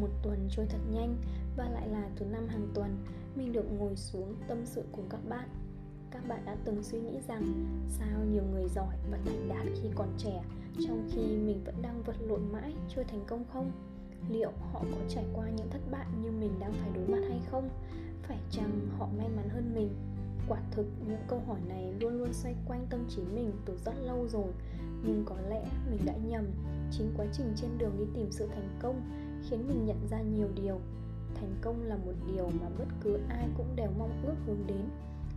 Một tuần trôi thật nhanh và lại là thứ năm hàng tuần, mình được ngồi xuống tâm sự cùng các bạn. Các bạn đã từng suy nghĩ rằng sao nhiều người giỏi và thành đạt khi còn trẻ, trong khi mình vẫn đang vật lộn mãi, chưa thành công không? Liệu họ có trải qua những thất bại như mình đang phải đối mặt hay không? Phải chăng họ may mắn hơn mình? Quả thực, những câu hỏi này luôn luôn xoay quanh tâm trí mình từ rất lâu rồi Nhưng có lẽ mình đã nhầm, Chính quá trình trên đường đi tìm sự thành công khiến mình nhận ra nhiều điều. Thành công là một điều mà bất cứ ai cũng đều mong ước hướng đến.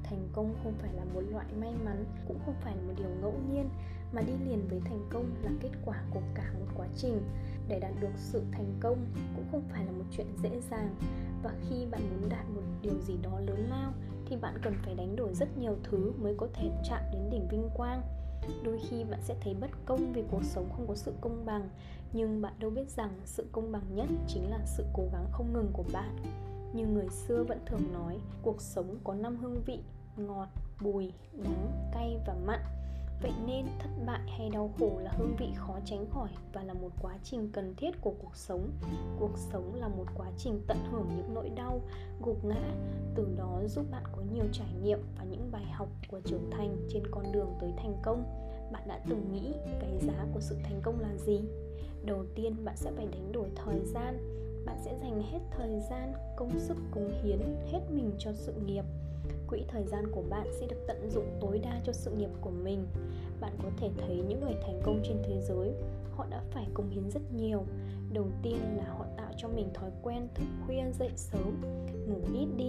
Thành công không phải là một loại may mắn, cũng không phải là một điều ngẫu nhiên, mà đi liền với thành công là kết quả của cả một quá trình. Để đạt được sự thành công cũng không phải là một chuyện dễ dàng, và khi bạn muốn đạt một điều gì đó lớn lao thì bạn cần phải đánh đổi rất nhiều thứ mới có thể chạm đến đỉnh vinh quang đôi khi bạn sẽ thấy bất công vì cuộc sống không có sự công bằng, nhưng bạn đâu biết rằng sự công bằng nhất chính là sự cố gắng không ngừng của bạn. Như người xưa vẫn thường nói, cuộc sống có năm hương vị, ngọt, bùi đắng cay và mặn vậy nên thất bại hay đau khổ là hương vị khó tránh khỏi và là một quá trình cần thiết của cuộc sống. Cuộc sống là một quá trình tận hưởng những nỗi đau, gục ngã, từ đó giúp bạn có nhiều trải nghiệm và những bài học của trưởng thành trên con đường tới thành công. Bạn đã từng nghĩ cái giá của sự thành công là gì? Đầu tiên, bạn sẽ phải đánh đổi thời gian. Bạn sẽ dành hết thời gian, công sức, cống hiến, hết mình cho sự nghiệp quỹ thời gian của bạn sẽ được tận dụng tối đa cho sự nghiệp của mình. Bạn có thể thấy những người thành công trên thế giới, họ đã phải cống hiến rất nhiều. Đầu tiên là họ tạo cho mình thói quen thức khuya dậy sớm, ngủ ít đi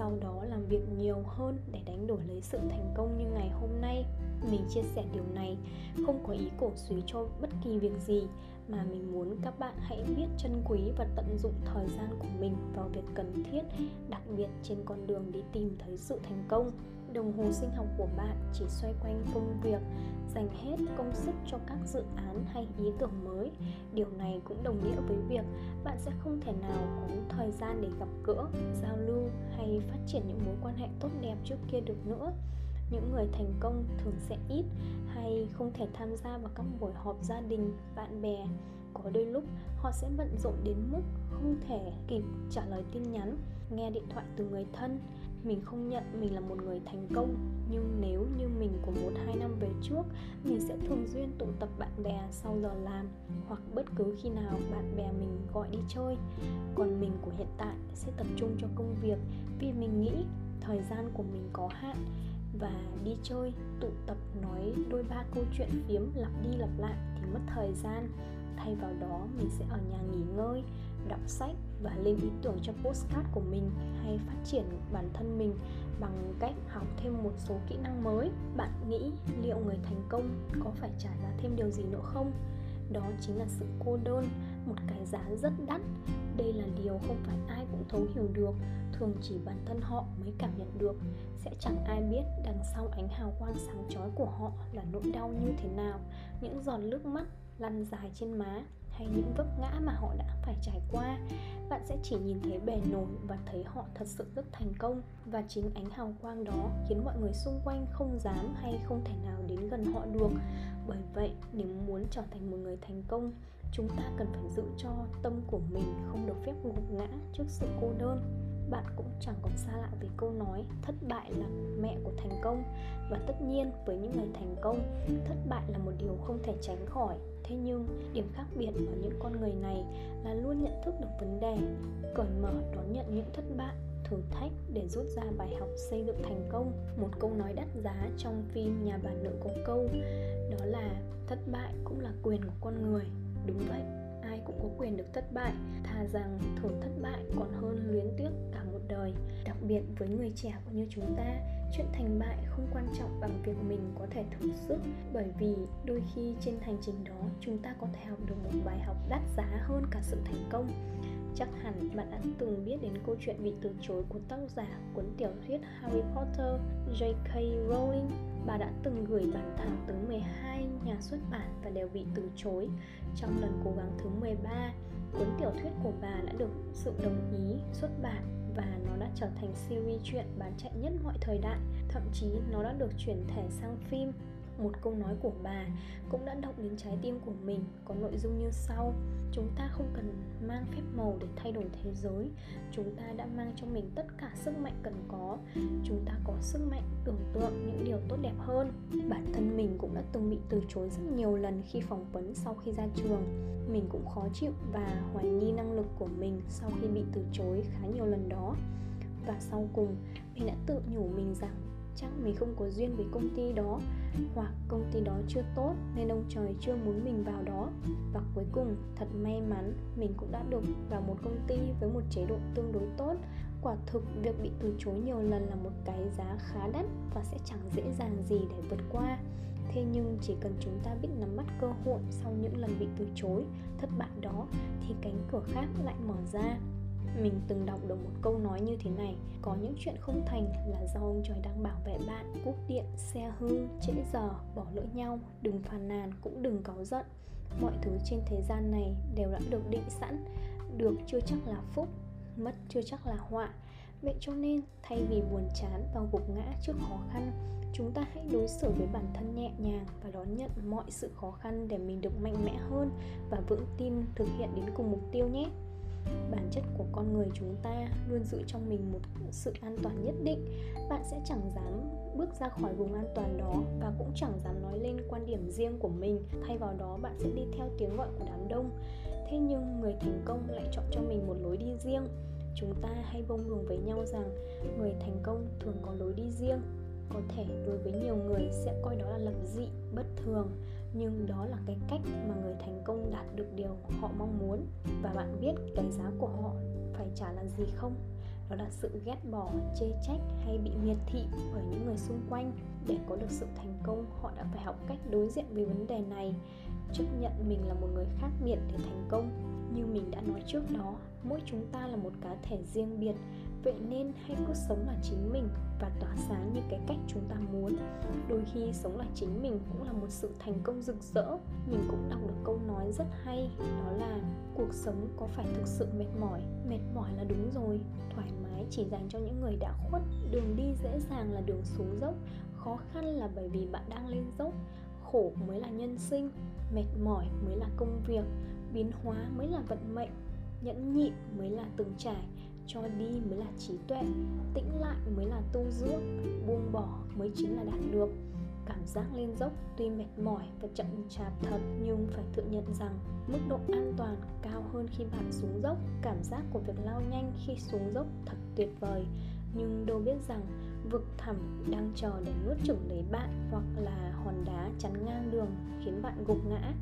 sau đó làm việc nhiều hơn để đánh đổi lấy sự thành công như ngày hôm nay. Mình chia sẻ điều này không có ý cổ suý cho bất kỳ việc gì, mà mình muốn các bạn hãy biết trân quý và tận dụng thời gian của mình vào việc cần thiết, đặc biệt trên con đường đi tìm thấy sự thành công đồng hồ sinh học của bạn chỉ xoay quanh công việc, dành hết công sức cho các dự án hay ý tưởng mới. Điều này cũng đồng nghĩa với việc bạn sẽ không thể nào có thời gian để gặp gỡ, giao lưu hay phát triển những mối quan hệ tốt đẹp trước kia được nữa. Những người thành công thường sẽ ít hay không thể tham gia vào các buổi họp gia đình, bạn bè. Có đôi lúc, họ sẽ bận rộn đến mức không thể kịp trả lời tin nhắn, nghe điện thoại từ người thân mình không nhận mình là một người thành công, nhưng nếu như mình của một hai năm về trước, mình sẽ thường xuyên tụ tập bạn bè sau giờ làm hoặc bất cứ khi nào bạn bè mình gọi đi chơi. Còn mình của hiện tại sẽ tập trung cho công việc vì mình nghĩ thời gian của mình có hạn và đi chơi, tụ tập, nói đôi ba câu chuyện phiếm lặp đi lặp lại thì mất thời gian. Thay vào đó, mình sẽ ở nhà nghỉ ngơi, đọc sách và lên ý tưởng cho postcard của mình hay phát triển bản thân mình bằng cách học thêm một số kỹ năng mới. Bạn nghĩ liệu người thành công có phải trả giá thêm điều gì nữa không? Đó chính là sự cô đơn, một cái giá rất đắt. Đây là điều không phải ai cũng thấu hiểu được, thường chỉ bản thân họ mới cảm nhận được. Sẽ chẳng ai biết đằng sau ánh hào quang sáng chói của họ là nỗi đau như thế nào, những giọt nước mắt lăn dài trên má hay những vấp ngã mà họ đã phải trải qua, bạn sẽ chỉ nhìn thấy bề nổi và thấy họ thật sự rất thành công. Và chính ánh hào quang đó khiến mọi người xung quanh không dám hay không thể nào đến gần họ được. Bởi vậy, nếu muốn trở thành một người thành công, chúng ta cần phải giữ cho tâm của mình không được phép gục ngã trước sự cô đơn bạn cũng chẳng còn xa lạ với câu nói thất bại là mẹ của thành công. Và tất nhiên, với những người thành công, thất bại là một điều không thể tránh khỏi. Thế nhưng, điểm khác biệt ở những con người này là luôn nhận thức được vấn đề, cởi mở đón nhận những thất bại, thử thách để rút ra bài học xây dựng thành công. Một câu nói đắt giá trong phim nhà bà nội có câu, đó là thất bại cũng là quyền của con người. Đúng vậy ai cũng có quyền được thất bại thà rằng thử thất bại còn hơn luyến tiếc cả một đời đặc biệt với người trẻ như chúng ta, chuyện thành bại không quan trọng bằng việc mình có thể thử sức, bởi vì đôi khi trên hành trình đó chúng ta có thể học được một bài học đắt giá hơn cả sự thành công Chắc hẳn bạn đã từng biết đến câu chuyện bị từ chối của tác giả cuốn tiểu thuyết Harry Potter J.K. Rowling. Bà đã từng gửi bản thảo tới 12 nhà xuất bản và đều bị từ chối. Trong lần cố gắng thứ 13, cuốn tiểu thuyết của bà đã được sự đồng ý xuất bản và nó đã trở thành series truyện bán chạy nhất mọi thời đại. Thậm chí nó đã được chuyển thể sang phim một câu nói của bà cũng đã động đến trái tim của mình, có nội dung như sau. Chúng ta không cần mang phép màu để thay đổi thế giới. Chúng ta đã mang cho mình tất cả sức mạnh cần có. Chúng ta có sức mạnh tưởng tượng những điều tốt đẹp hơn. Bản thân mình cũng đã từng bị từ chối rất nhiều lần khi phỏng vấn sau khi ra trường. Mình cũng khó chịu và hoài nghi năng lực của mình sau khi bị từ chối khá nhiều lần đó. Và sau cùng, mình đã tự nhủ mình rằng chắc mình không có duyên với công ty đó, hoặc công ty đó chưa tốt nên ông trời chưa muốn mình vào đó. Và cuối cùng, thật may mắn, mình cũng đã được vào một công ty với một chế độ tương đối tốt. Quả thực, việc bị từ chối nhiều lần là một cái giá khá đắt và sẽ chẳng dễ dàng gì để vượt qua. Thế nhưng chỉ cần chúng ta biết nắm bắt cơ hội sau những lần bị từ chối, thất bại đó, thì cánh cửa khác lại mở ra mình từng đọc được một câu nói như thế này, có những chuyện không thành là do ông trời đang bảo vệ bạn. Cúp điện, xe hư, trễ giờ, bỏ lỡ nhau. Đừng phàn nàn, cũng đừng cáu giận. Mọi thứ trên thế gian này đều đã được định sẵn. Được chưa chắc là phúc, mất chưa chắc là họa. Vậy cho nên, thay vì buồn chán và gục ngã trước khó khăn, chúng ta hãy đối xử với bản thân nhẹ nhàng và đón nhận mọi sự khó khăn để mình được mạnh mẽ hơn và vững tin thực hiện đến cùng mục tiêu nhé bản chất của con người chúng ta luôn giữ trong mình một sự an toàn nhất định. Bạn sẽ chẳng dám bước ra khỏi vùng an toàn đó và cũng chẳng dám nói lên quan điểm riêng của mình. Thay vào đó, bạn sẽ đi theo tiếng gọi của đám đông. Thế nhưng người thành công lại chọn cho mình một lối đi riêng. Chúng ta hay bông đùa với nhau rằng người thành công thường có lối đi riêng. Có thể đối với nhiều người sẽ coi đó là lập dị, bất thường nhưng đó là cái cách mà người thành công đạt được điều họ mong muốn. Và bạn biết cái giá của họ phải trả là gì không? Đó là sự ghét bỏ, chê trách hay bị miệt thị bởi những người xung quanh. Để có được sự thành công, họ đã phải học cách đối diện với vấn đề này. Chấp nhận mình là một người khác biệt để thành công. Như mình đã nói trước đó, mỗi chúng ta là một cá thể riêng biệt vậy nên hãy cứ sống là chính mình và tỏa sáng như cái cách chúng ta muốn. Đôi khi sống là chính mình cũng là một sự thành công rực rỡ. Mình cũng đọc được câu nói rất hay, đó là cuộc sống có phải thực sự mệt mỏi? Mệt mỏi là đúng rồi. Thoải mái chỉ dành cho những người đã khuất, đường đi dễ dàng là đường xuống dốc, khó khăn là bởi vì bạn đang lên dốc. Khổ mới là nhân sinh, mệt mỏi mới là công việc, biến hóa mới là vận mệnh, nhẫn nhịn mới là từng trải cho đi mới là trí tuệ, tĩnh lại mới là tu dưỡng, buông bỏ mới chính là đạt được. Cảm giác lên dốc tuy mệt mỏi và chậm chạp thật, nhưng phải thừa nhận rằng mức độ an toàn cao hơn khi bạn xuống dốc. Cảm giác của việc lao nhanh khi xuống dốc thật tuyệt vời. Nhưng đâu biết rằng vực thẳm đang chờ để nuốt chửng lấy bạn hoặc là hòn đá chắn ngang đường khiến bạn gục ngã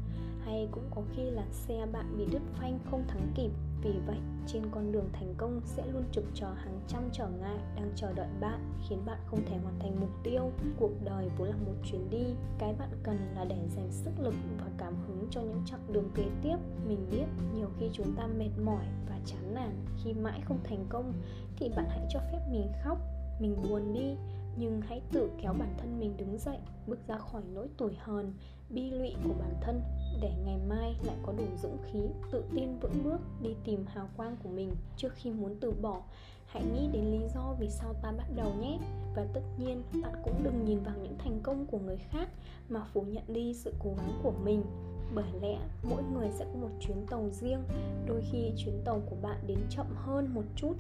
hay cũng có khi là xe bạn bị đứt phanh không thắng kịp. Vì vậy, trên con đường thành công sẽ luôn trực chờ hàng trăm trở ngại đang chờ đợi bạn, khiến bạn không thể hoàn thành mục tiêu. Cuộc đời vốn là một chuyến đi, cái bạn cần là để dành sức lực và cảm hứng cho những chặng đường kế tiếp. Mình biết nhiều khi chúng ta mệt mỏi và chán nản khi mãi không thành công, thì bạn hãy cho phép mình khóc, mình buồn đi nhưng hãy tự kéo bản thân mình đứng dậy, bước ra khỏi nỗi tủi hờn, bi lụy của bản thân, để ngày mai lại có đủ dũng khí, tự tin vững bước đi tìm hào quang của mình trước khi muốn từ bỏ. Hãy nghĩ đến lý do vì sao ta bắt đầu nhé. Và tất nhiên, bạn cũng đừng nhìn vào những thành công của người khác mà phủ nhận đi sự cố gắng của mình. Bởi lẽ, mỗi người sẽ có một chuyến tàu riêng, đôi khi chuyến tàu của bạn đến chậm hơn một chút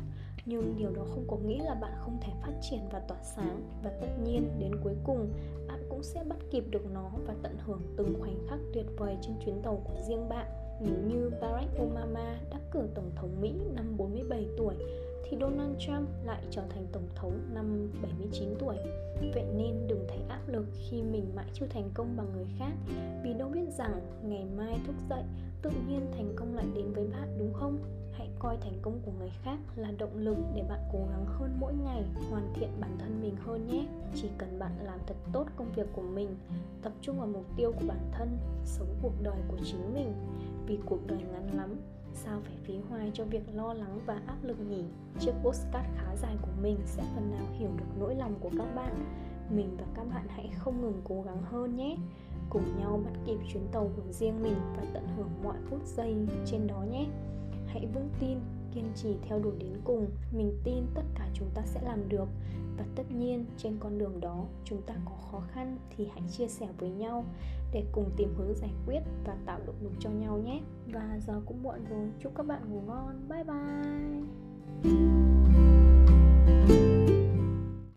nhưng điều đó không có nghĩa là bạn không thể phát triển và tỏa sáng và tất nhiên đến cuối cùng. Bạn cũng sẽ bắt kịp được nó và tận hưởng từng khoảnh khắc tuyệt vời trên chuyến tàu của riêng bạn. Nếu như Barack Obama đắc cử tổng thống Mỹ năm 47 tuổi thì Donald Trump lại trở thành tổng thống năm 79 tuổi. Vậy nên đừng thấy áp lực khi mình mãi chưa thành công bằng người khác, vì đâu biết rằng ngày mai thức dậy tự nhiên thành công lại đến với bạn, đúng không? hãy coi thành công của người khác là động lực để bạn cố gắng hơn mỗi ngày, hoàn thiện bản thân mình hơn nhé chỉ cần bạn làm thật tốt công việc của mình, tập trung vào mục tiêu của bản thân, sống cuộc đời của chính mình vì cuộc đời ngắn lắm sao phải phí hoài cho việc lo lắng và áp lực nhỉ? Chiếc postcard khá dài của mình sẽ phần nào hiểu được nỗi lòng của các bạn. Mình và các bạn hãy không ngừng cố gắng hơn nhé. Cùng nhau bắt kịp chuyến tàu của riêng mình và tận hưởng mọi phút giây trên đó nhé. Hãy vững tin kiên trì theo đuổi đến cùng. Mình tin tất cả chúng ta sẽ làm được. Và tất nhiên, trên con đường đó, chúng ta có khó khăn thì hãy chia sẻ với nhau để cùng tìm hướng giải quyết và tạo động lực cho nhau nhé. Và giờ cũng muộn rồi. Chúc các bạn ngủ ngon. Bye bye.